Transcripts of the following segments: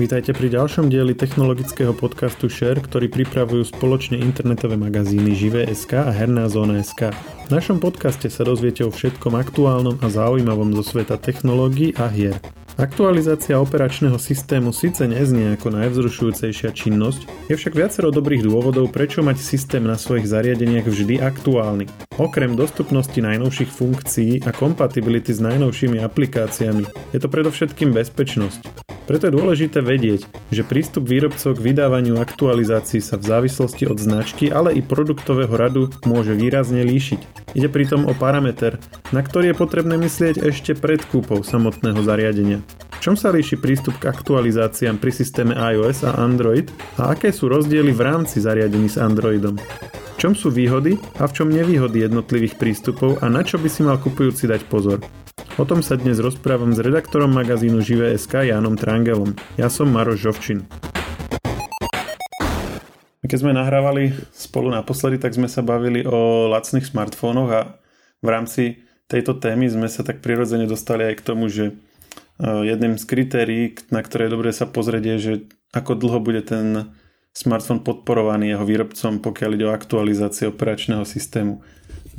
Vítajte pri ďalšom dieli technologického podcastu Share, ktorý pripravujú spoločne internetové magazíny Živé.sk a Herná zóna.sk. V našom podcaste sa dozviete o všetkom aktuálnom a zaujímavom zo sveta technológií a hier. Aktualizácia operačného systému síce neznie ako najvzrušujúcejšia činnosť, je však viacero dobrých dôvodov, prečo mať systém na svojich zariadeniach vždy aktuálny. Okrem dostupnosti najnovších funkcií a kompatibility s najnovšími aplikáciami je to predovšetkým bezpečnosť. Preto je dôležité vedieť, že prístup výrobcov k vydávaniu aktualizácií sa v závislosti od značky, ale i produktového radu môže výrazne líšiť. Ide pritom o parameter, na ktorý je potrebné myslieť ešte pred kúpou samotného zariadenia. Čom sa líši prístup k aktualizáciám pri systéme iOS a Android a aké sú rozdiely v rámci zariadení s Androidom? V čom sú výhody a v čom nevýhody jednotlivých prístupov a na čo by si mal kupujúci dať pozor? O tom sa dnes rozprávam s redaktorom magazínu Živé.sk Jánom Trangelom. Ja som Maroš Žovčin. Keď sme nahrávali spolu naposledy, tak sme sa bavili o lacných smartfónoch a v rámci tejto témy sme sa tak prirodzene dostali aj k tomu, že jedným z kritérií, na ktoré je dobré sa pozrieť, je, že ako dlho bude ten smartfón podporovaný jeho výrobcom, pokiaľ ide o aktualizáciu operačného systému.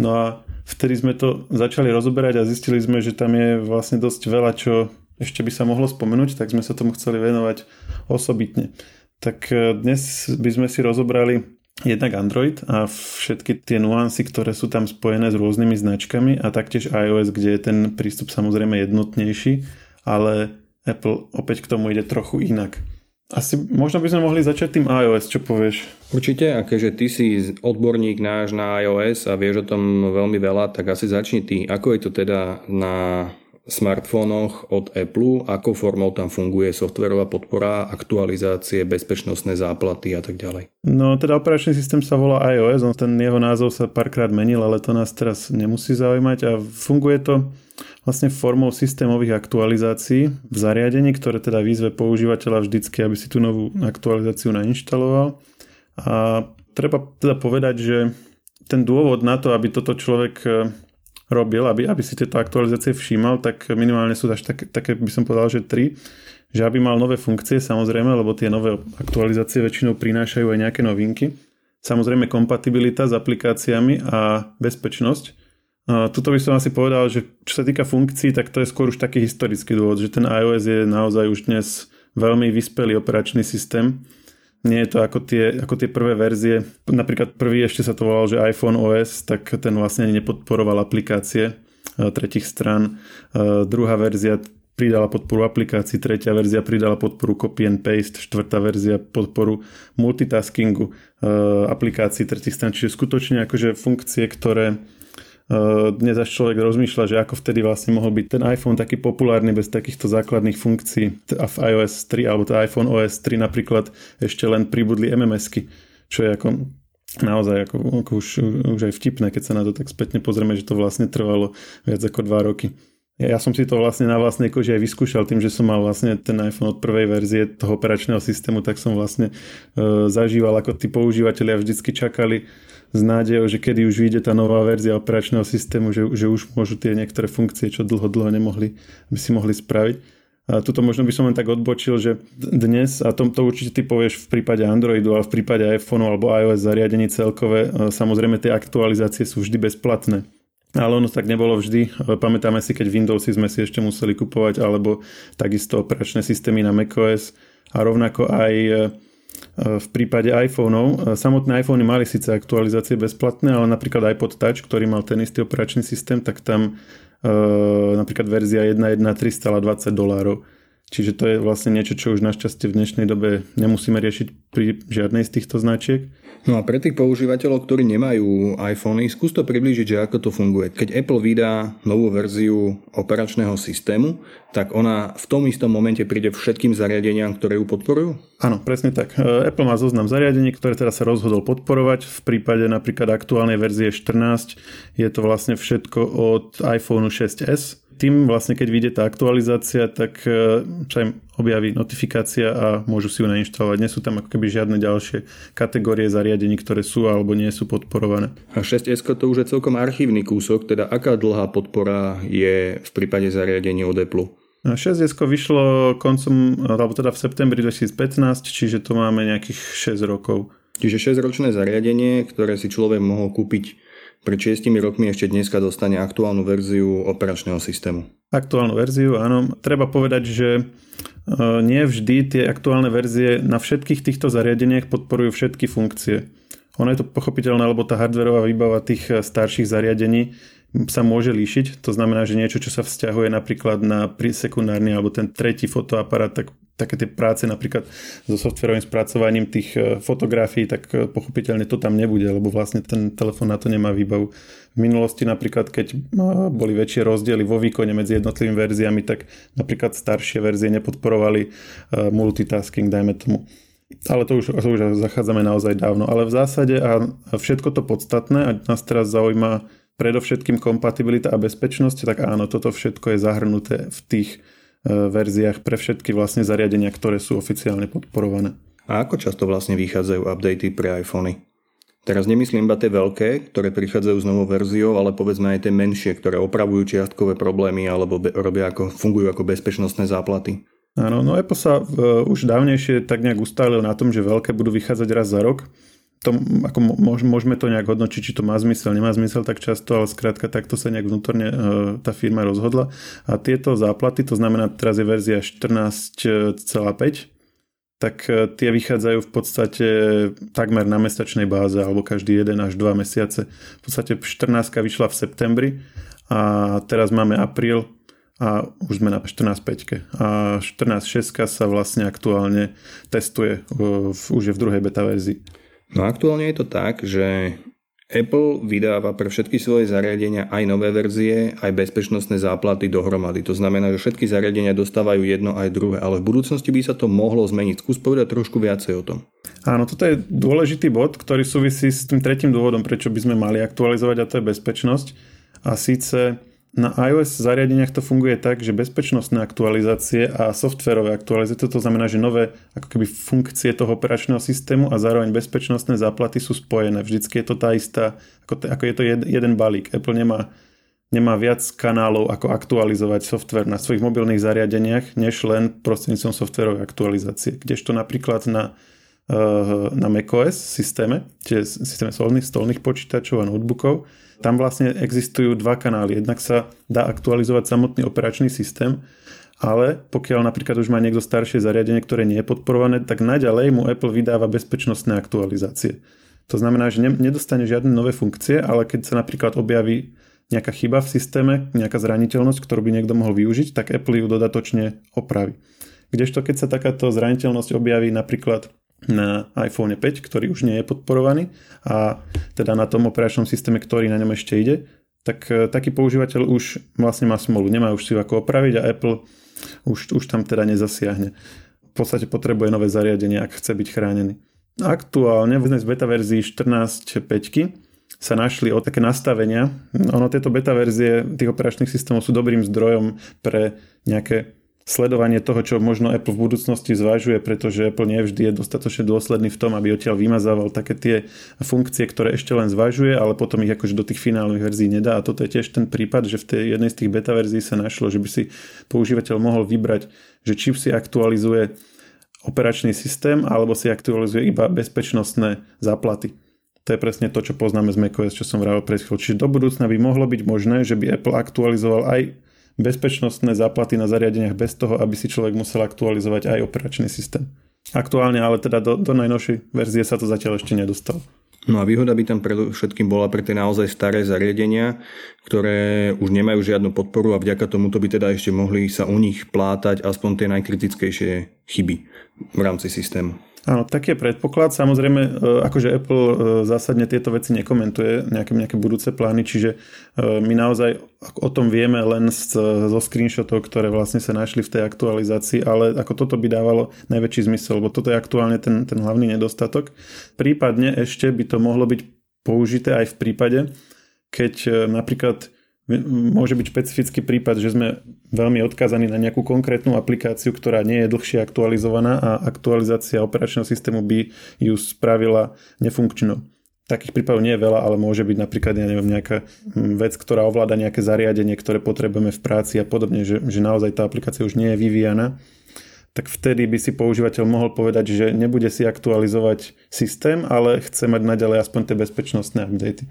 No a vtedy sme to začali rozoberať a zistili sme, že tam je vlastne dosť veľa, čo ešte by sa mohlo spomenúť, tak sme sa tomu chceli venovať osobitne. Tak e, dnes by sme si rozobrali jednak Android a všetky tie nuancy, ktoré sú tam spojené s rôznymi značkami a taktiež iOS, kde je ten prístup samozrejme jednotnejší, ale Apple opäť k tomu ide trochu inak. Asi možno by sme mohli začať tým iOS, čo povieš? Určite, a keďže ty si odborník náš na iOS a vieš o tom veľmi veľa, tak asi začni ty. Ako je to teda na smartfónoch od Apple, ako formou tam funguje softverová podpora, aktualizácie, bezpečnostné záplaty a tak ďalej. No teda operačný systém sa volá iOS, on ten jeho názov sa párkrát menil, ale to nás teraz nemusí zaujímať a funguje to vlastne formou systémových aktualizácií v zariadení, ktoré teda výzve používateľa vždycky, aby si tú novú aktualizáciu nainštaloval. A treba teda povedať, že ten dôvod na to, aby toto človek e, robil, aby, aby si tieto aktualizácie všímal, tak minimálne sú až také, také by som povedal, že tri. Že aby mal nové funkcie, samozrejme, lebo tie nové aktualizácie väčšinou prinášajú aj nejaké novinky. Samozrejme kompatibilita s aplikáciami a bezpečnosť Tuto by som asi povedal, že čo sa týka funkcií, tak to je skôr už taký historický dôvod, že ten iOS je naozaj už dnes veľmi vyspelý operačný systém. Nie je to ako tie, ako tie prvé verzie. Napríklad prvý ešte sa to volal, že iPhone OS, tak ten vlastne nepodporoval aplikácie e, tretich stran. E, druhá verzia pridala podporu aplikácií, tretia verzia pridala podporu copy and paste, štvrtá verzia podporu multitaskingu e, aplikácií tretich stran. Čiže skutočne akože funkcie, ktoré Eh, dnes až človek rozmýšľa, že ako vtedy vlastne mohol byť ten iPhone taký populárny bez takýchto základných funkcií a v iOS 3 alebo to iPhone OS 3 napríklad ešte len pribudli MMSky, čo je ako naozaj ako, ako už, už aj vtipné, keď sa na to tak spätne pozrieme, že to vlastne trvalo viac ako 2 roky. Ja som si to vlastne na vlastnej koži aj vyskúšal tým, že som mal vlastne ten iPhone od prvej verzie toho operačného systému, tak som vlastne e, zažíval, ako tí používateľia vždycky čakali s nádejou, že kedy už vyjde tá nová verzia operačného systému, že, že už môžu tie niektoré funkcie, čo dlho, dlho nemohli, by si mohli spraviť. A tuto možno by som len tak odbočil, že dnes, a to, to určite ty povieš v prípade Androidu, ale v prípade iPhone alebo iOS zariadení celkové, e, samozrejme tie aktualizácie sú vždy bezplatné. Ale ono tak nebolo vždy. E, pamätáme si, keď Windowsy sme si ešte museli kupovať, alebo takisto operačné systémy na macOS a rovnako aj e, v prípade iPhoneov. Samotné iPhony mali síce aktualizácie bezplatné, ale napríklad iPod Touch, ktorý mal ten istý operačný systém, tak tam e, napríklad verzia 1.1.3 stala 20 dolárov. Čiže to je vlastne niečo, čo už našťastie v dnešnej dobe nemusíme riešiť pri žiadnej z týchto značiek. No a pre tých používateľov, ktorí nemajú iPhony, skús to približiť, že ako to funguje. Keď Apple vydá novú verziu operačného systému, tak ona v tom istom momente príde všetkým zariadeniam, ktoré ju podporujú? Áno, presne tak. E, Apple má zoznam zariadení, ktoré teda sa rozhodol podporovať. V prípade napríklad aktuálnej verzie 14 je to vlastne všetko od iPhone 6s tým vlastne, keď vyjde tá aktualizácia, tak e, sa im objaví notifikácia a môžu si ju nainštalovať. Nie sú tam ako keby žiadne ďalšie kategórie zariadení, ktoré sú alebo nie sú podporované. A 6S to už je celkom archívny kúsok, teda aká dlhá podpora je v prípade zariadení od Apple? 6S vyšlo koncom, alebo teda v septembri 2015, čiže to máme nejakých 6 rokov. Čiže 6-ročné zariadenie, ktoré si človek mohol kúpiť pred 6 rokmi ešte dneska dostane aktuálnu verziu operačného systému. Aktuálnu verziu, áno. Treba povedať, že e, nie vždy tie aktuálne verzie na všetkých týchto zariadeniach podporujú všetky funkcie. Ono je to pochopiteľné, lebo tá hardwareová výbava tých e, starších zariadení sa môže líšiť. To znamená, že niečo, čo sa vzťahuje napríklad na sekundárny alebo ten tretí fotoaparát, tak také tie práce napríklad so softverovým spracovaním tých e, fotografií, tak e, pochopiteľne to tam nebude, lebo vlastne ten telefón na to nemá výbavu. V minulosti napríklad, keď boli väčšie rozdiely vo výkone medzi jednotlivými verziami, tak napríklad staršie verzie nepodporovali e, multitasking, dajme tomu. Ale to už, to už zachádzame naozaj dávno. Ale v zásade a všetko to podstatné a nás teraz zaujíma predovšetkým kompatibilita a bezpečnosť, tak áno, toto všetko je zahrnuté v tých e, verziách pre všetky vlastne zariadenia, ktoré sú oficiálne podporované. A ako často vlastne vychádzajú updaty pre iPhony? Teraz nemyslím iba tie veľké, ktoré prichádzajú s novou verziou, ale povedzme aj tie menšie, ktoré opravujú čiastkové problémy alebo be- robia ako, fungujú ako bezpečnostné záplaty. Áno, no Apple sa uh, už dávnejšie tak nejak ustálil na tom, že veľké budú vychádzať raz za rok to, ako môžeme to nejak hodnočiť, či to má zmysel, nemá zmysel tak často, ale skrátka takto sa nejak vnútorne e, tá firma rozhodla. A tieto záplaty, to znamená, teraz je verzia 14,5, tak e, tie vychádzajú v podstate takmer na mesačnej báze, alebo každý jeden až dva mesiace. V podstate 14 vyšla v septembri a teraz máme apríl a už sme na 14.5. A 14.6 sa vlastne aktuálne testuje, už je v druhej beta verzii. No aktuálne je to tak, že Apple vydáva pre všetky svoje zariadenia aj nové verzie, aj bezpečnostné záplaty dohromady. To znamená, že všetky zariadenia dostávajú jedno aj druhé, ale v budúcnosti by sa to mohlo zmeniť. Skús povedať trošku viacej o tom. Áno, toto je dôležitý bod, ktorý súvisí s tým tretím dôvodom, prečo by sme mali aktualizovať a to je bezpečnosť. A síce na iOS zariadeniach to funguje tak, že bezpečnostné aktualizácie a softverové aktualizácie, to znamená, že nové ako keby funkcie toho operačného systému a zároveň bezpečnostné záplaty sú spojené. Vždycky je to tá istá, ako, ako je to jed, jeden balík. Apple nemá, nemá viac kanálov, ako aktualizovať software na svojich mobilných zariadeniach, než len prostredníctvom softverovej aktualizácie. Kdežto napríklad na eh, na macOS systéme, čiže systéme stolných, stolných počítačov a notebookov, tam vlastne existujú dva kanály. Jednak sa dá aktualizovať samotný operačný systém, ale pokiaľ napríklad už má niekto staršie zariadenie, ktoré nie je podporované, tak naďalej mu Apple vydáva bezpečnostné aktualizácie. To znamená, že nedostane žiadne nové funkcie, ale keď sa napríklad objaví nejaká chyba v systéme, nejaká zraniteľnosť, ktorú by niekto mohol využiť, tak Apple ju dodatočne opraví. Kdežto keď sa takáto zraniteľnosť objaví napríklad na iPhone 5, ktorý už nie je podporovaný a teda na tom operačnom systéme, ktorý na ňom ešte ide, tak e, taký používateľ už vlastne má smolu, nemá už si ako opraviť a Apple už, už tam teda nezasiahne. V podstate potrebuje nové zariadenie, ak chce byť chránený. Aktuálne v beta verzii 14.5 sa našli o také nastavenia. Ono tieto beta verzie tých operačných systémov sú dobrým zdrojom pre nejaké sledovanie toho, čo možno Apple v budúcnosti zvažuje, pretože Apple nevždy je dostatočne dôsledný v tom, aby odtiaľ vymazával také tie funkcie, ktoré ešte len zvažuje, ale potom ich akože do tých finálnych verzií nedá. A toto je tiež ten prípad, že v tej jednej z tých beta verzií sa našlo, že by si používateľ mohol vybrať, že či si aktualizuje operačný systém, alebo si aktualizuje iba bezpečnostné záplaty. To je presne to, čo poznáme z macOS, čo som vravel pred chvíľou. Čiže do budúcna by mohlo byť možné, že by Apple aktualizoval aj bezpečnostné záplaty na zariadeniach bez toho, aby si človek musel aktualizovať aj operačný systém. Aktuálne, ale teda do, do najnovšej verzie sa to zatiaľ ešte nedostalo. No a výhoda by tam predovšetkým bola pre tie naozaj staré zariadenia, ktoré už nemajú žiadnu podporu a vďaka tomuto by teda ešte mohli sa u nich plátať aspoň tie najkritickejšie chyby v rámci systému. Áno, taký je predpoklad. Samozrejme, e, akože Apple e, zásadne tieto veci nekomentuje, nejaké, nejaké budúce plány, čiže e, my naozaj o tom vieme len z, zo screenshotov, ktoré vlastne sa našli v tej aktualizácii, ale ako toto by dávalo najväčší zmysel, lebo toto je aktuálne ten, ten hlavný nedostatok. Prípadne ešte by to mohlo byť použité aj v prípade, keď napríklad môže byť špecifický prípad, že sme veľmi odkázaní na nejakú konkrétnu aplikáciu, ktorá nie je dlhšie aktualizovaná a aktualizácia operačného systému by ju spravila nefunkčnou. Takých prípadov nie je veľa, ale môže byť napríklad, ja neviem, nejaká vec, ktorá ovláda nejaké zariadenie, ktoré potrebujeme v práci a podobne, že, že naozaj tá aplikácia už nie je vyvíjana tak vtedy by si používateľ mohol povedať, že nebude si aktualizovať systém, ale chce mať naďalej aspoň tie bezpečnostné updaty.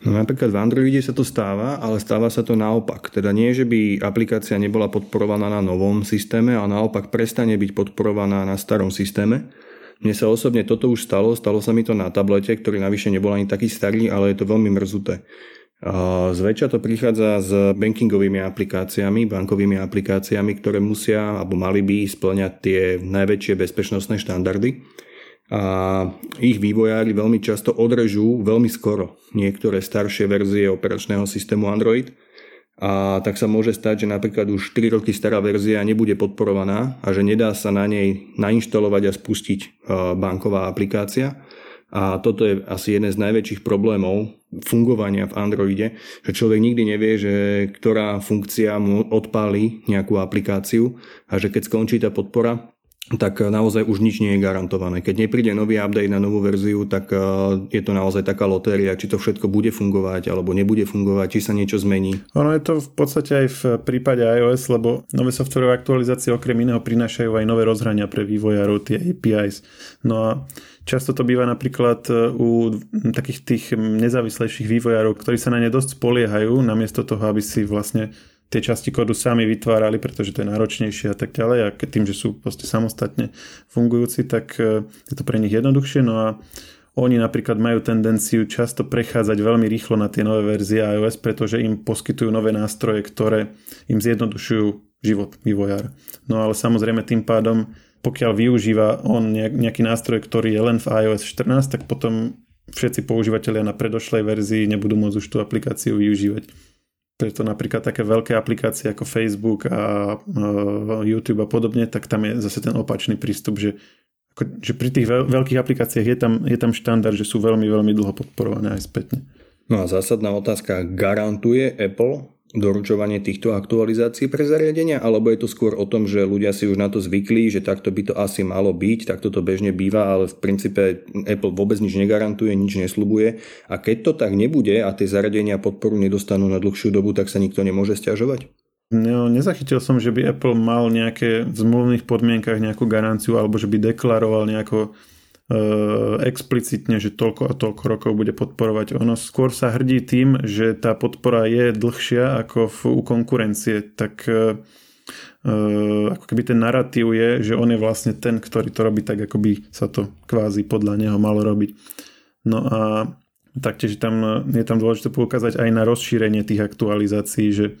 No napríklad v Androide sa to stáva, ale stáva sa to naopak. Teda nie, že by aplikácia nebola podporovaná na novom systéme, a naopak prestane byť podporovaná na starom systéme. Mne sa osobne toto už stalo, stalo sa mi to na tablete, ktorý navyše nebol ani taký starý, ale je to veľmi mrzuté. Zväčša to prichádza s bankingovými aplikáciami, bankovými aplikáciami, ktoré musia alebo mali by splňať tie najväčšie bezpečnostné štandardy. A ich vývojári veľmi často odrežú veľmi skoro niektoré staršie verzie operačného systému Android. A tak sa môže stať, že napríklad už 4 roky stará verzia nebude podporovaná a že nedá sa na nej nainštalovať a spustiť banková aplikácia a toto je asi jeden z najväčších problémov fungovania v Androide, že človek nikdy nevie, že ktorá funkcia mu odpáli nejakú aplikáciu a že keď skončí tá podpora, tak naozaj už nič nie je garantované. Keď nepríde nový update na novú verziu, tak eh, je to naozaj taká lotéria, či to všetko bude fungovať alebo nebude fungovať, či sa niečo zmení. Ono je to v podstate aj v prípade iOS, lebo nové softwarové aktualizácie okrem iného prinášajú aj nové rozhrania pre vývojárov, tie APIs. No a Často to býva napríklad e, u takých tých nezávislejších vývojárov, ktorí sa na ne dosť spoliehajú, namiesto toho, aby si vlastne tie časti kódu sami vytvárali, pretože to je náročnejšie a tak ďalej a tým, že sú proste samostatne fungujúci, tak e, je to pre nich jednoduchšie. No a oni napríklad majú tendenciu často prechádzať veľmi rýchlo na tie nové verzie iOS, pretože im poskytujú nové nástroje, ktoré im zjednodušujú život vývojára. No ale samozrejme tým pádom pokiaľ využíva on nejaký nástroj, ktorý je len v iOS 14, tak potom všetci používateľia na predošlej verzii nebudú môcť už tú aplikáciu využívať. Preto napríklad také veľké aplikácie ako Facebook a YouTube a podobne, tak tam je zase ten opačný prístup, že, že pri tých veľkých aplikáciách je tam, je tam štandard, že sú veľmi, veľmi dlho podporované aj spätne. No a zásadná otázka, garantuje Apple doručovanie týchto aktualizácií pre zariadenia, alebo je to skôr o tom, že ľudia si už na to zvykli, že takto by to asi malo byť, takto to bežne býva, ale v princípe Apple vôbec nič negarantuje, nič neslubuje a keď to tak nebude a tie zariadenia podporu nedostanú na dlhšiu dobu, tak sa nikto nemôže stiažovať? No, nezachytil som, že by Apple mal nejaké v zmluvných podmienkach nejakú garanciu alebo že by deklaroval nejako explicitne, že toľko a toľko rokov bude podporovať. Ono skôr sa hrdí tým, že tá podpora je dlhšia ako v, u konkurencie, tak uh, ako keby ten narratív je, že on je vlastne ten, ktorý to robí tak, ako by sa to kvázi podľa neho malo robiť. No a taktiež tam, je tam dôležité poukázať aj na rozšírenie tých aktualizácií, že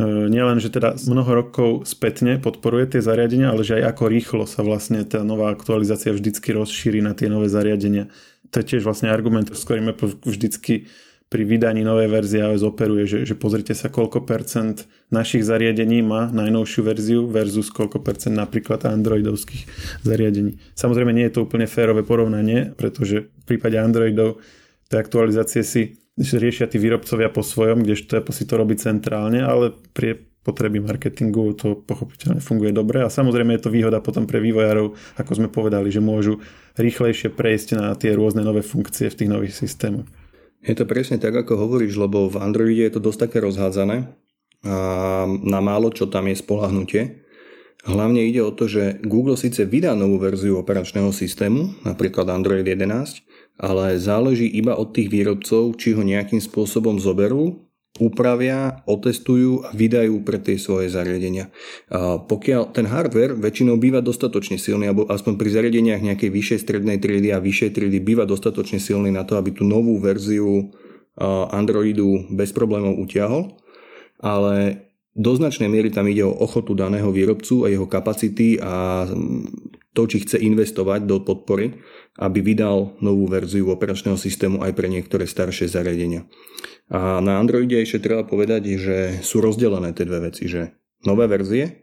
nielen, že teda mnoho rokov spätne podporuje tie zariadenia, ale že aj ako rýchlo sa vlastne tá nová aktualizácia vždycky rozšíri na tie nové zariadenia. To je tiež vlastne argument, s ktorým Apple vždycky pri vydaní novej verzie iOS operuje, že, že pozrite sa, koľko percent našich zariadení má najnovšiu verziu versus koľko percent napríklad androidovských zariadení. Samozrejme nie je to úplne férové porovnanie, pretože v prípade androidov tie aktualizácie si že riešia tí výrobcovia po svojom, kdežto Apple si to robí centrálne, ale pri potreby marketingu to pochopiteľne funguje dobre a samozrejme je to výhoda potom pre vývojárov, ako sme povedali, že môžu rýchlejšie prejsť na tie rôzne nové funkcie v tých nových systémoch. Je to presne tak, ako hovoríš, lebo v Androide je to dosť také rozhádzané a na málo čo tam je spolahnutie. Hlavne ide o to, že Google síce vydá novú verziu operačného systému, napríklad Android 11, ale záleží iba od tých výrobcov, či ho nejakým spôsobom zoberú, upravia, otestujú a vydajú pre tie svoje zariadenia. Pokiaľ ten hardware väčšinou býva dostatočne silný, alebo aspoň pri zariadeniach nejakej vyššej strednej triedy a vyššej triedy býva dostatočne silný na to, aby tú novú verziu Androidu bez problémov utiahol, ale do značnej miery tam ide o ochotu daného výrobcu a jeho kapacity a to, či chce investovať do podpory, aby vydal novú verziu operačného systému aj pre niektoré staršie zariadenia. A na Androide ešte treba povedať, že sú rozdelené tie dve veci, že nové verzie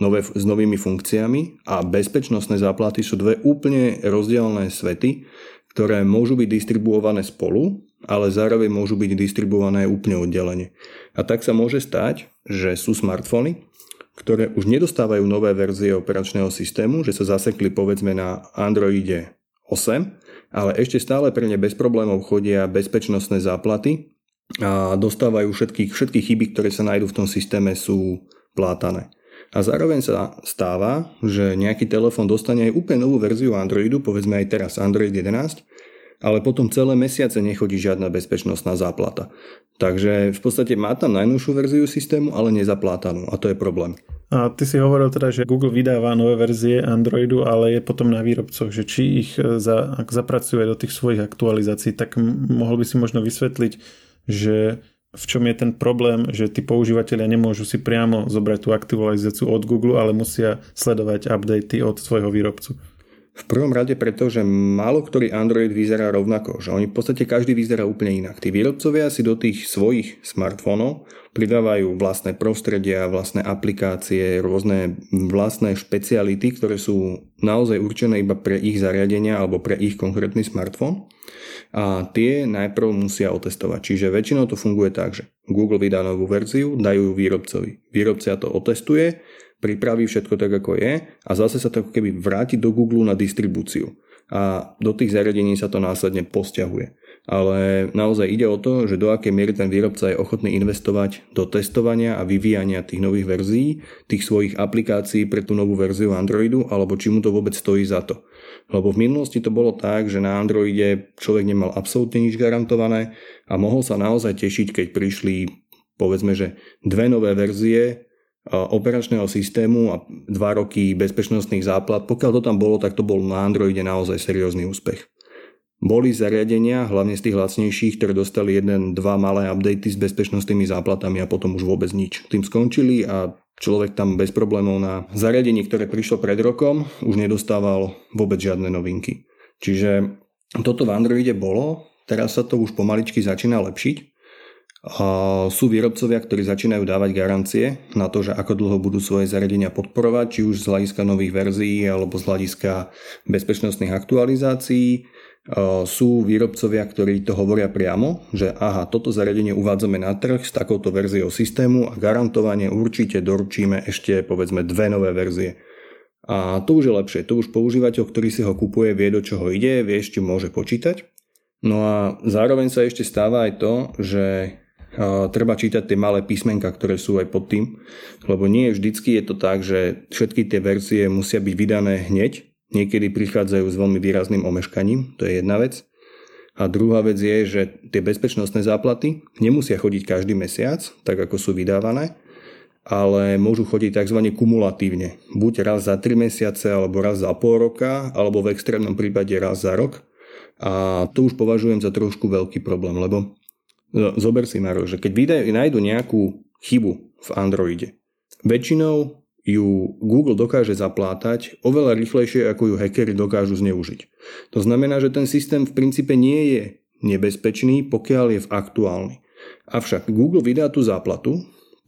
nové, s novými funkciami a bezpečnostné záplaty sú dve úplne rozdielne svety, ktoré môžu byť distribuované spolu, ale zároveň môžu byť distribuované úplne oddelenie. A tak sa môže stať, že sú smartfóny, ktoré už nedostávajú nové verzie operačného systému, že sa zasekli povedzme na Androide 8 ale ešte stále pre ne bez problémov chodia bezpečnostné záplaty a dostávajú všetky, všetky chyby, ktoré sa nájdú v tom systéme sú plátané. A zároveň sa stáva, že nejaký telefón dostane aj úplne novú verziu Androidu, povedzme aj teraz Android 11, ale potom celé mesiace nechodí žiadna bezpečnostná záplata. Takže v podstate má tam najnovšiu verziu systému, ale nezaplátanú a to je problém. A ty si hovoril teda, že Google vydáva nové verzie Androidu, ale je potom na výrobcoch, že či ich e, za, ak zapracuje do tých svojich aktualizácií, tak mohol by si možno vysvetliť, že v čom je ten problém, že tí používateľia nemôžu si priamo zobrať tú aktualizáciu od Google, ale musia sledovať updaty od svojho výrobcu. V prvom rade preto, že málo ktorý Android vyzerá rovnako, že oni v podstate každý vyzerá úplne inak. Tí výrobcovia si do tých svojich smartfónov pridávajú vlastné prostredia, vlastné aplikácie, rôzne vlastné špeciality, ktoré sú naozaj určené iba pre ich zariadenia alebo pre ich konkrétny smartfón. A tie najprv musia otestovať. Čiže väčšinou to funguje tak, že Google vydá novú verziu, dajú ju výrobcovi. Výrobca to otestuje, pripraví všetko tak, ako je a zase sa to keby vráti do Google na distribúciu. A do tých zariadení sa to následne posťahuje. Ale naozaj ide o to, že do akej miery ten výrobca je ochotný investovať do testovania a vyvíjania tých nových verzií, tých svojich aplikácií pre tú novú verziu Androidu, alebo či mu to vôbec stojí za to. Lebo v minulosti to bolo tak, že na Androide človek nemal absolútne nič garantované a mohol sa naozaj tešiť, keď prišli povedzme, že dve nové verzie operačného systému a dva roky bezpečnostných záplat. Pokiaľ to tam bolo, tak to bol na Androide naozaj seriózny úspech. Boli zariadenia, hlavne z tých lacnejších, ktoré dostali jeden, dva malé updaty s bezpečnostnými záplatami a potom už vôbec nič. Tým skončili a človek tam bez problémov na zariadení, ktoré prišlo pred rokom, už nedostával vôbec žiadne novinky. Čiže toto v Androide bolo, teraz sa to už pomaličky začína lepšiť, sú výrobcovia, ktorí začínajú dávať garancie na to, že ako dlho budú svoje zariadenia podporovať, či už z hľadiska nových verzií alebo z hľadiska bezpečnostných aktualizácií. Sú výrobcovia, ktorí to hovoria priamo, že aha, toto zariadenie uvádzame na trh s takouto verziou systému a garantovane určite doručíme ešte povedzme dve nové verzie. A to už je lepšie, to už používateľ, ktorý si ho kupuje, vie do čoho ide, vie, s môže počítať. No a zároveň sa ešte stáva aj to, že treba čítať tie malé písmenka, ktoré sú aj pod tým, lebo nie vždycky je to tak, že všetky tie verzie musia byť vydané hneď, niekedy prichádzajú s veľmi výrazným omeškaním, to je jedna vec. A druhá vec je, že tie bezpečnostné záplaty nemusia chodiť každý mesiac, tak ako sú vydávané, ale môžu chodiť tzv. kumulatívne. Buď raz za 3 mesiace, alebo raz za pol roka, alebo v extrémnom prípade raz za rok. A to už považujem za trošku veľký problém, lebo zober si, Maro, že keď vydajú, nájdu nejakú chybu v Androide, väčšinou ju Google dokáže zaplátať oveľa rýchlejšie, ako ju hackeri dokážu zneužiť. To znamená, že ten systém v princípe nie je nebezpečný, pokiaľ je v aktuálny. Avšak Google vydá tú záplatu,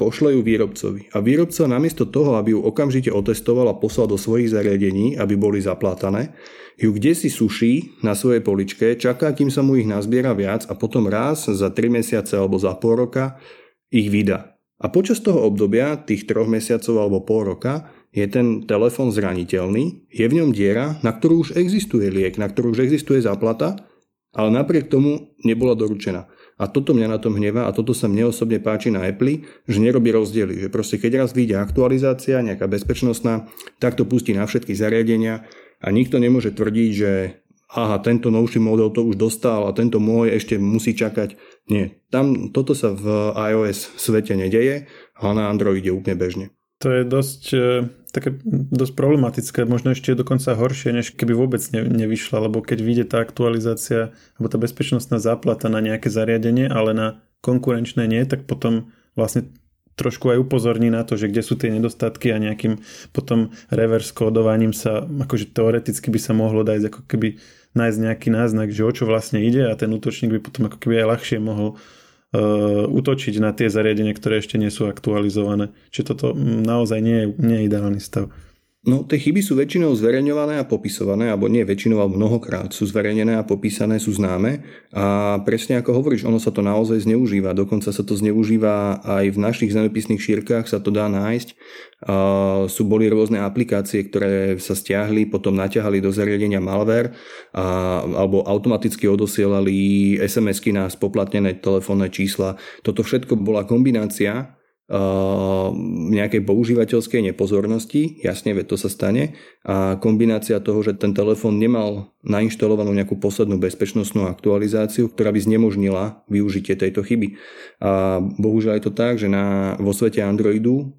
pošle ju výrobcovi a výrobca namiesto toho, aby ju okamžite otestoval a poslal do svojich zariadení, aby boli zaplátané, ju kde si suší na svojej poličke, čaká, kým sa mu ich nazbiera viac a potom raz za 3 mesiace alebo za pol roka ich vydá. A počas toho obdobia, tých troch mesiacov alebo pol roka, je ten telefón zraniteľný, je v ňom diera, na ktorú už existuje liek, na ktorú už existuje záplata, ale napriek tomu nebola doručená. A toto mňa na tom hneva a toto sa mne osobne páči na Apple, že nerobí rozdiely. Že proste keď raz vyjde aktualizácia, nejaká bezpečnostná, tak to pustí na všetky zariadenia a nikto nemôže tvrdiť, že aha, tento novší model to už dostal a tento môj ešte musí čakať. Nie, tam toto sa v iOS svete nedeje, ale na Androide úplne bežne. To je dosť, e, také, dosť problematické, možno ešte dokonca horšie, než keby vôbec ne, nevyšla, lebo keď vyjde tá aktualizácia alebo tá bezpečnostná záplata na nejaké zariadenie, ale na konkurenčné nie, tak potom vlastne trošku aj upozorní na to, že kde sú tie nedostatky a nejakým potom reverse kódovaním sa, akože teoreticky by sa mohlo dať ako keby nájsť nejaký náznak, že o čo vlastne ide a ten útočník by potom ako keby aj ľahšie mohol uh, útočiť na tie zariadenia, ktoré ešte nie sú aktualizované. Čiže toto naozaj nie je, nie je ideálny stav. No, tie chyby sú väčšinou zverejňované a popisované, alebo nie väčšinou, alebo mnohokrát sú zverejnené a popísané, sú známe. A presne ako hovoríš, ono sa to naozaj zneužíva. Dokonca sa to zneužíva aj v našich zemepisných šírkach, sa to dá nájsť. A sú boli rôzne aplikácie, ktoré sa stiahli, potom naťahali do zariadenia malware a, alebo automaticky odosielali SMS-ky na spoplatnené telefónne čísla. Toto všetko bola kombinácia nejakej používateľskej nepozornosti, jasne, veď to sa stane, a kombinácia toho, že ten telefón nemal nainštalovanú nejakú poslednú bezpečnostnú aktualizáciu, ktorá by znemožnila využitie tejto chyby. A bohužiaľ je to tak, že na, vo svete Androidu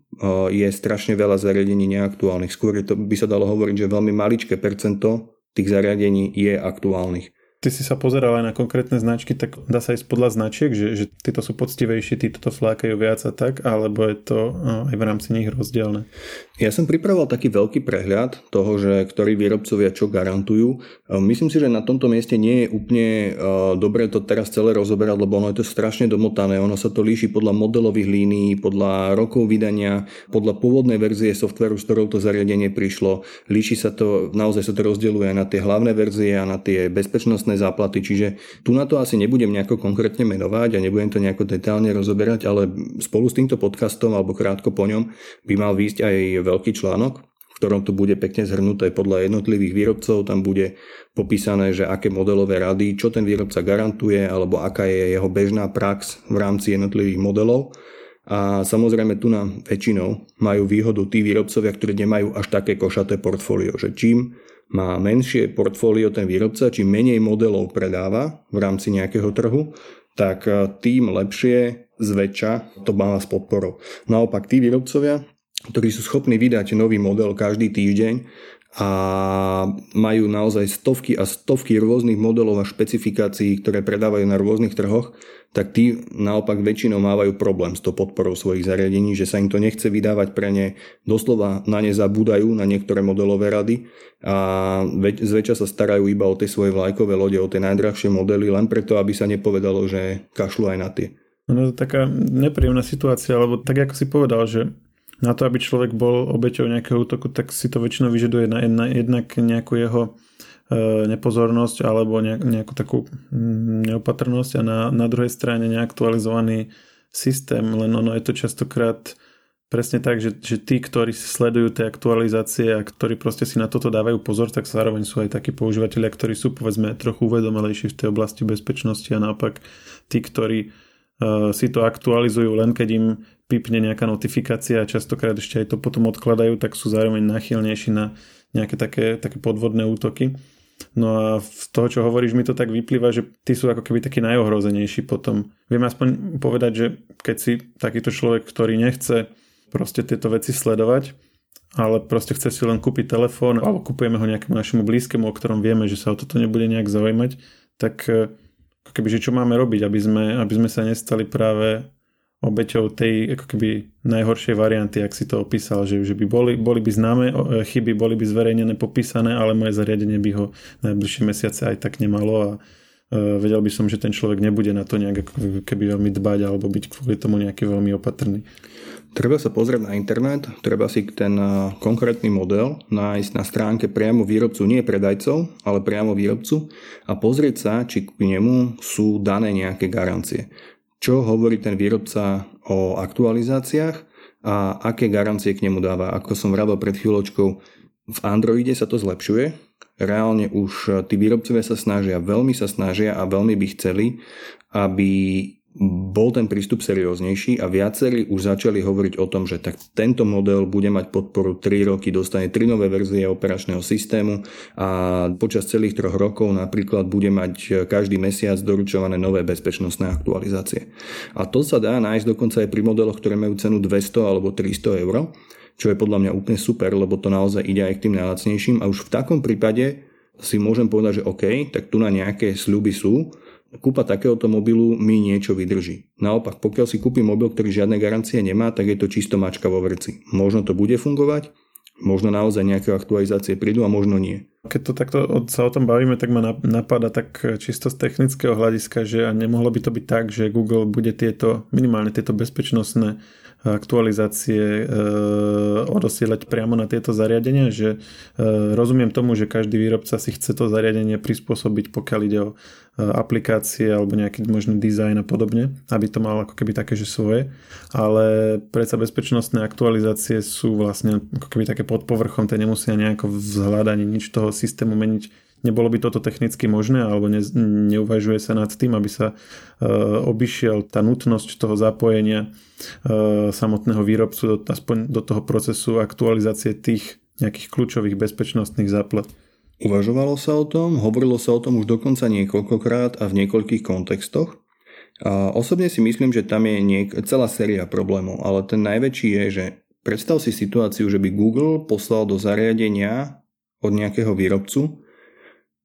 je strašne veľa zariadení neaktuálnych. Skôr to by sa dalo hovoriť, že veľmi maličké percento tých zariadení je aktuálnych ty si sa pozeral aj na konkrétne značky, tak dá sa ísť podľa značiek, že, že títo sú poctivejší, títo to flákajú viac a tak, alebo je to no, aj v rámci nich rozdielne? Ja som pripravoval taký veľký prehľad toho, že ktorí výrobcovia čo garantujú. E, myslím si, že na tomto mieste nie je úplne e, dobre to teraz celé rozoberať, lebo ono je to strašne domotané. Ono sa to líši podľa modelových línií, podľa rokov vydania, podľa pôvodnej verzie softveru, s ktorou to zariadenie prišlo. Líši sa to, naozaj sa to rozdeľuje na tie hlavné verzie a na tie bezpečnostné záplaty. Čiže tu na to asi nebudem nejako konkrétne menovať a nebudem to nejako detálne rozoberať, ale spolu s týmto podcastom alebo krátko po ňom by mal výjsť aj veľký článok, v ktorom to bude pekne zhrnuté podľa jednotlivých výrobcov, tam bude popísané, že aké modelové rady, čo ten výrobca garantuje, alebo aká je jeho bežná prax v rámci jednotlivých modelov. A samozrejme tu na väčšinou majú výhodu tí výrobcovia, ktorí nemajú až také košaté portfólio, že čím má menšie portfólio ten výrobca, čím menej modelov predáva v rámci nejakého trhu, tak tým lepšie zväčša to má s podporou. Naopak tí výrobcovia, ktorí sú schopní vydať nový model každý týždeň a majú naozaj stovky a stovky rôznych modelov a špecifikácií, ktoré predávajú na rôznych trhoch, tak tí naopak väčšinou mávajú problém s to podporou svojich zariadení, že sa im to nechce vydávať pre ne, doslova na ne zabúdajú na niektoré modelové rady a zväčša sa starajú iba o tie svoje vlajkové lode, o tie najdrahšie modely, len preto, aby sa nepovedalo, že kašľú aj na tie. No to je taká nepríjemná situácia, lebo tak ako si povedal, že na to, aby človek bol obeťou nejakého útoku, tak si to väčšinou vyžaduje na jedna, jednak nejakú jeho e, nepozornosť alebo nejak, nejakú takú mm, neopatrnosť a na, na druhej strane neaktualizovaný systém, len ono je to častokrát presne tak, že, že tí, ktorí sledujú tie aktualizácie a ktorí proste si na toto dávajú pozor, tak zároveň sú aj takí používateľia, ktorí sú povedzme trochu uvedomelejší v tej oblasti bezpečnosti a naopak tí, ktorí uh, si to aktualizujú len keď im pipne nejaká notifikácia a častokrát ešte aj to potom odkladajú, tak sú zároveň nachylnejší na nejaké také, také podvodné útoky. No a z toho, čo hovoríš, mi to tak vyplýva, že ty sú ako keby takí najohrozenejší potom. Viem aspoň povedať, že keď si takýto človek, ktorý nechce proste tieto veci sledovať, ale proste chce si len kúpiť telefón alebo kupujeme ho nejakému našemu blízkemu, o ktorom vieme, že sa o toto nebude nejak zaujímať, tak eh, keby, že čo máme robiť, aby sme, aby sme sa nestali práve obeťou tej ako keby najhoršej varianty, ak si to opísal, že, že by boli, boli by známe e, chyby, boli by zverejnené, popísané, ale moje zariadenie by ho najbližšie mesiace aj tak nemalo a uh, vedel by som, že ten človek nebude na to nejak ako keby veľmi dbať alebo byť kvôli tomu nejaký veľmi opatrný. Treba sa pozrieť na internet, treba si ten e, konkrétny model nájsť na stránke priamo výrobcu, nie predajcov, ale priamo výrobcu a pozrieť sa, či k nemu sú dané nejaké garancie čo hovorí ten výrobca o aktualizáciách a aké garancie k nemu dáva. Ako som vravil pred chvíľočkou, v Androide sa to zlepšuje. Reálne už tí výrobcovia sa snažia, veľmi sa snažia a veľmi by chceli, aby bol ten prístup serióznejší a viacerí už začali hovoriť o tom, že tak tento model bude mať podporu 3 roky, dostane 3 nové verzie operačného systému a počas celých troch rokov napríklad bude mať každý mesiac doručované nové bezpečnostné aktualizácie. A to sa dá nájsť dokonca aj pri modeloch, ktoré majú cenu 200 alebo 300 eur, čo je podľa mňa úplne super, lebo to naozaj ide aj k tým najlacnejším a už v takom prípade si môžem povedať, že OK, tak tu na nejaké sľuby sú, kúpa takéhoto mobilu mi niečo vydrží. Naopak, pokiaľ si kúpi mobil, ktorý žiadne garancie nemá, tak je to čisto mačka vo vrci. Možno to bude fungovať, možno naozaj nejaké aktualizácie prídu a možno nie. Keď to takto sa o tom bavíme, tak ma napadá tak čisto z technického hľadiska, že a nemohlo by to byť tak, že Google bude tieto, minimálne tieto bezpečnostné aktualizácie e, odosielať priamo na tieto zariadenia, že e, rozumiem tomu, že každý výrobca si chce to zariadenie prispôsobiť, pokiaľ ide o e, aplikácie alebo nejaký možný dizajn a podobne, aby to malo ako keby také, že svoje, ale predsa bezpečnostné aktualizácie sú vlastne ako keby také pod povrchom, tie nemusia nejako vzhľadanie nič toho systému meniť Nebolo by toto technicky možné alebo ne, neuvažuje sa nad tým, aby sa e, obišiel tá nutnosť toho zapojenia e, samotného výrobcu do, aspoň do toho procesu aktualizácie tých nejakých kľúčových bezpečnostných záplat. Uvažovalo sa o tom, hovorilo sa o tom už dokonca niekoľkokrát a v niekoľkých kontextoch. Osobne si myslím, že tam je niek- celá séria problémov, ale ten najväčší je, že predstav si situáciu, že by Google poslal do zariadenia od nejakého výrobcu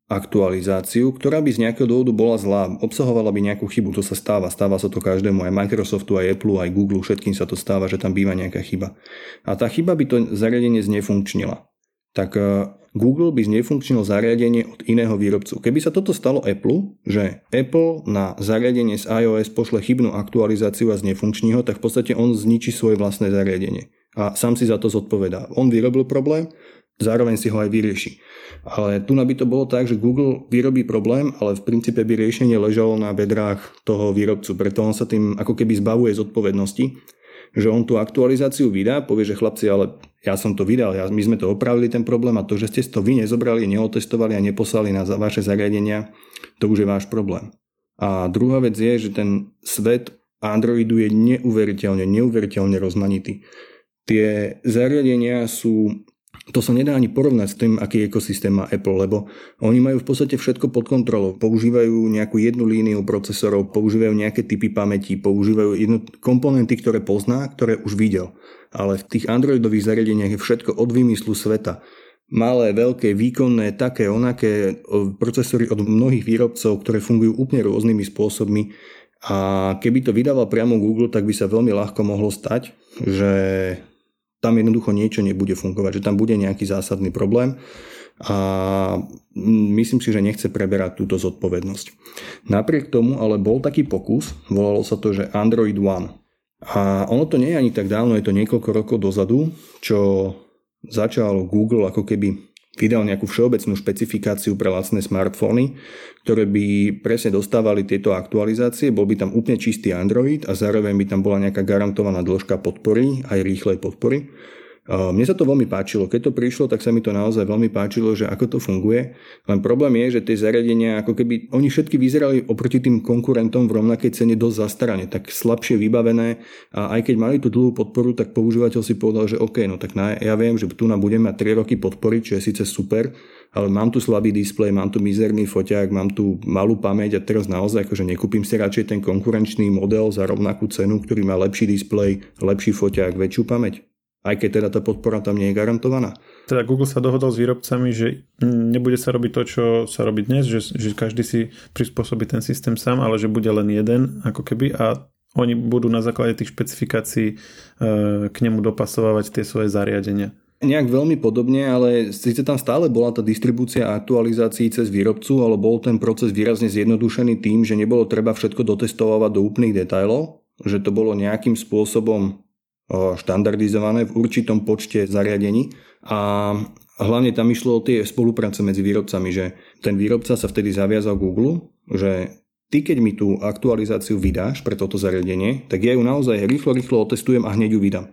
aktualizáciu, ktorá by z nejakého dôvodu bola zlá, obsahovala by nejakú chybu, to sa stáva, stáva sa to každému, aj Microsoftu, aj Apple, aj Google, všetkým sa to stáva, že tam býva nejaká chyba. A tá chyba by to zariadenie znefunkčnila. Tak e, Google by znefunkčnil zariadenie od iného výrobcu. Keby sa toto stalo Apple, že Apple na zariadenie z iOS pošle chybnú aktualizáciu a znefunkční ho, tak v podstate on zničí svoje vlastné zariadenie. A sám si za to zodpovedá. On vyrobil problém, zároveň si ho aj vyrieši. Ale tu by to bolo tak, že Google vyrobí problém, ale v princípe by riešenie ležalo na bedrách toho výrobcu. Preto on sa tým ako keby zbavuje zodpovednosti, že on tú aktualizáciu vydá, povie, že chlapci, ale ja som to vydal, ja, my sme to opravili ten problém a to, že ste to vy nezobrali, neotestovali a neposlali na vaše zariadenia, to už je váš problém. A druhá vec je, že ten svet Androidu je neuveriteľne, neuveriteľne rozmanitý. Tie zariadenia sú to sa nedá ani porovnať s tým, aký ekosystém má Apple, lebo oni majú v podstate všetko pod kontrolou. Používajú nejakú jednu líniu procesorov, používajú nejaké typy pamäti, používajú jedno, komponenty, ktoré pozná, ktoré už videl. Ale v tých Androidových zariadeniach je všetko od vymyslu sveta. Malé, veľké, výkonné, také, onaké procesory od mnohých výrobcov, ktoré fungujú úplne rôznymi spôsobmi. A keby to vydával priamo Google, tak by sa veľmi ľahko mohlo stať, že tam jednoducho niečo nebude fungovať, že tam bude nejaký zásadný problém a myslím si, že nechce preberať túto zodpovednosť. Napriek tomu ale bol taký pokus, volalo sa to, že Android One. A ono to nie je ani tak dávno, je to niekoľko rokov dozadu, čo začal Google ako keby vydal nejakú všeobecnú špecifikáciu pre lacné smartfóny, ktoré by presne dostávali tieto aktualizácie, bol by tam úplne čistý Android a zároveň by tam bola nejaká garantovaná dĺžka podpory, aj rýchlej podpory. Mne sa to veľmi páčilo. Keď to prišlo, tak sa mi to naozaj veľmi páčilo, že ako to funguje. Len problém je, že tie zariadenia, ako keby oni všetky vyzerali oproti tým konkurentom v rovnakej cene dosť zastarane, tak slabšie vybavené a aj keď mali tú dlhú podporu, tak používateľ si povedal, že OK, no tak na, ja viem, že tu nám budeme mať 3 roky podpory, čo je síce super, ale mám tu slabý displej, mám tu mizerný foťák, mám tu malú pamäť a teraz naozaj akože nekúpim si radšej ten konkurenčný model za rovnakú cenu, ktorý má lepší displej, lepší foťák, väčšiu pamäť aj keď teda tá podpora tam nie je garantovaná. Teda Google sa dohodol s výrobcami, že nebude sa robiť to, čo sa robí dnes, že, že každý si prispôsobí ten systém sám, ale že bude len jeden, ako keby, a oni budú na základe tých špecifikácií e, k nemu dopasovať tie svoje zariadenia. Nejak veľmi podobne, ale síce tam stále bola tá distribúcia aktualizácií cez výrobcu, ale bol ten proces výrazne zjednodušený tým, že nebolo treba všetko dotestovať do úplných detajlov, že to bolo nejakým spôsobom štandardizované v určitom počte zariadení a hlavne tam išlo o tie spolupráce medzi výrobcami, že ten výrobca sa vtedy zaviazal Google, že ty keď mi tú aktualizáciu vydáš pre toto zariadenie, tak ja ju naozaj rýchlo, rýchlo otestujem a hneď ju vydám.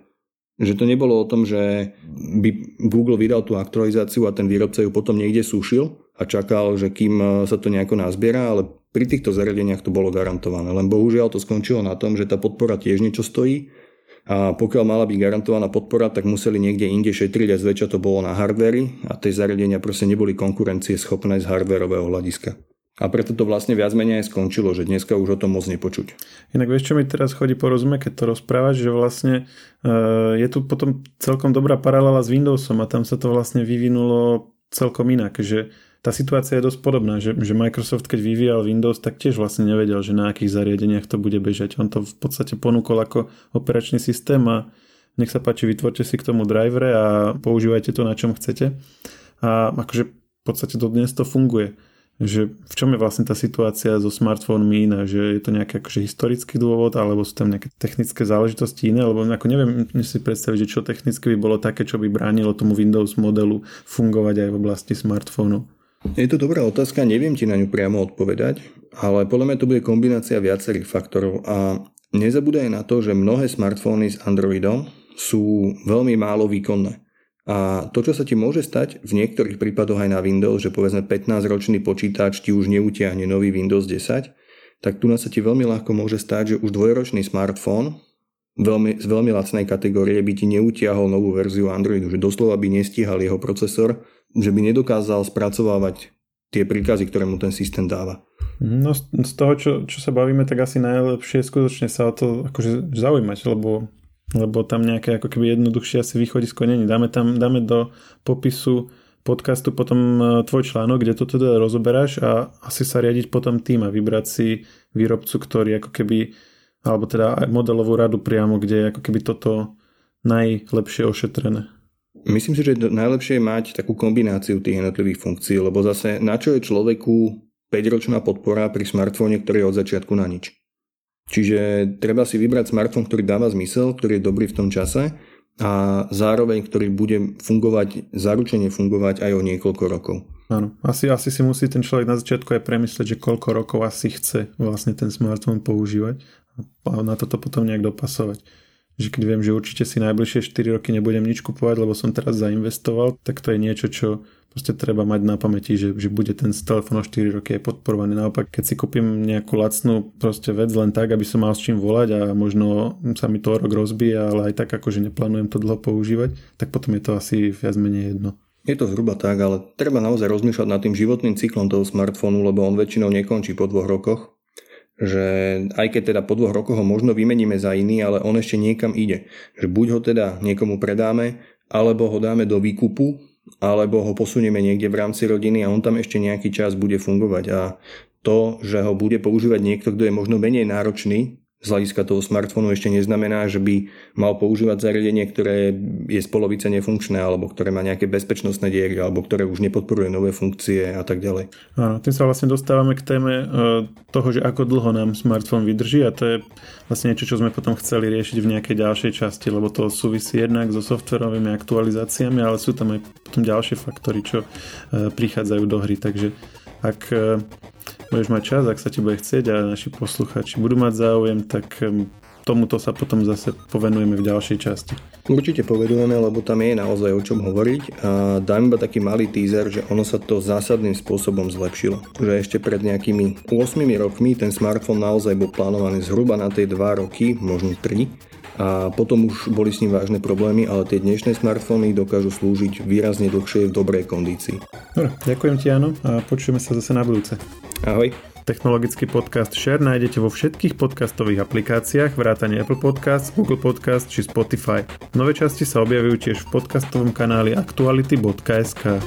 Že to nebolo o tom, že by Google vydal tú aktualizáciu a ten výrobca ju potom niekde súšil a čakal, že kým sa to nejako nazbiera, ale pri týchto zariadeniach to bolo garantované. Len bohužiaľ to skončilo na tom, že tá podpora tiež niečo stojí a pokiaľ mala byť garantovaná podpora, tak museli niekde inde šetriť a zväčša to bolo na hardvery a tie zariadenia proste neboli konkurencie schopné z hardverového hľadiska. A preto to vlastne viac menej aj skončilo, že dneska už o tom moc nepočuť. Inak vieš, čo mi teraz chodí po rozume, keď to rozprávaš, že vlastne uh, je tu potom celkom dobrá paralela s Windowsom a tam sa to vlastne vyvinulo celkom inak, že tá situácia je dosť podobná, že, že Microsoft keď vyvíjal Windows, tak tiež vlastne nevedel, že na akých zariadeniach to bude bežať. On to v podstate ponúkol ako operačný systém a nech sa páči, vytvorte si k tomu drivere a používajte to na čom chcete. A akože podstate do dnes to funguje že v čom je vlastne tá situácia so smartfónmi iná, že je to nejaký akože historický dôvod, alebo sú tam nejaké technické záležitosti iné, lebo ako neviem si predstaviť, že čo technicky by bolo také, čo by bránilo tomu Windows modelu fungovať aj v oblasti smartfónu. Je to dobrá otázka, neviem ti na ňu priamo odpovedať, ale podľa mňa to bude kombinácia viacerých faktorov a nezabúdaj na to, že mnohé smartfóny s Androidom sú veľmi málo výkonné. A to, čo sa ti môže stať v niektorých prípadoch aj na Windows, že povedzme 15-ročný počítač ti už neutiahne nový Windows 10, tak tu sa ti veľmi ľahko môže stať, že už dvojročný smartfón veľmi, z veľmi lacnej kategórie by ti neutiahol novú verziu Androidu, že doslova by nestíhal jeho procesor, že by nedokázal spracovávať tie príkazy, ktoré mu ten systém dáva. No z toho, čo, čo sa bavíme, tak asi najlepšie je skutočne sa o to akože zaujímať, lebo lebo tam nejaké ako keby jednoduchšie asi východisko není. Dáme tam, dáme do popisu podcastu potom e, tvoj článok, kde to teda rozoberáš a asi sa riadiť potom tým a vybrať si výrobcu, ktorý ako keby, alebo teda modelovú radu priamo, kde je ako keby toto najlepšie ošetrené. Myslím si, že najlepšie je mať takú kombináciu tých jednotlivých funkcií, lebo zase na čo je človeku 5-ročná podpora pri smartfóne, ktorý je od začiatku na nič. Čiže treba si vybrať smartfón, ktorý dáva zmysel, ktorý je dobrý v tom čase a zároveň, ktorý bude fungovať, zaručene fungovať aj o niekoľko rokov. Áno, asi, asi si musí ten človek na začiatku aj premyslieť, že koľko rokov asi chce vlastne ten smartfón používať na toto potom nejak dopasovať. Že keď viem, že určite si najbližšie 4 roky nebudem nič kupovať, lebo som teraz zainvestoval, tak to je niečo, čo proste treba mať na pamäti, že, že bude ten telefón o 4 roky aj podporovaný. Naopak, keď si kúpim nejakú lacnú proste vec len tak, aby som mal s čím volať a možno sa mi to rok rozbije, ale aj tak akože neplánujem to dlho používať, tak potom je to asi viac menej jedno. Je to zhruba tak, ale treba naozaj rozmýšľať nad tým životným cyklom toho smartfónu, lebo on väčšinou nekončí po dvoch rokoch. Že aj keď teda po dvoch rokoch ho možno vymeníme za iný, ale on ešte niekam ide. Že buď ho teda niekomu predáme, alebo ho dáme do výkupu alebo ho posunieme niekde v rámci rodiny a on tam ešte nejaký čas bude fungovať a to, že ho bude používať niekto, kto je možno menej náročný z hľadiska toho smartfónu ešte neznamená, že by mal používať zariadenie, ktoré je z polovice nefunkčné alebo ktoré má nejaké bezpečnostné diery alebo ktoré už nepodporuje nové funkcie a tak ďalej. Áno, tým sa vlastne dostávame k téme e, toho, že ako dlho nám smartfón vydrží a to je vlastne niečo, čo sme potom chceli riešiť v nejakej ďalšej časti, lebo to súvisí jednak so softverovými aktualizáciami, ale sú tam aj potom ďalšie faktory, čo e, prichádzajú do hry, takže ak e, budeš mať čas, ak sa ti bude chcieť a naši posluchači budú mať záujem, tak tomuto sa potom zase povenujeme v ďalšej časti. Určite povedujeme, lebo tam je naozaj o čom hovoriť a dám iba taký malý teaser, že ono sa to zásadným spôsobom zlepšilo. Že ešte pred nejakými 8 rokmi ten smartfón naozaj bol plánovaný zhruba na tie 2 roky, možno 3 a potom už boli s ním vážne problémy, ale tie dnešné smartfóny dokážu slúžiť výrazne dlhšie v dobrej kondícii. Dobre, ďakujem ti Áno a počujeme sa zase na budúce. Ahoj. Technologický podcast Share nájdete vo všetkých podcastových aplikáciách vrátane Apple Podcast, Google Podcast či Spotify. Nové časti sa objavujú tiež v podcastovom kanáli aktuality.sk.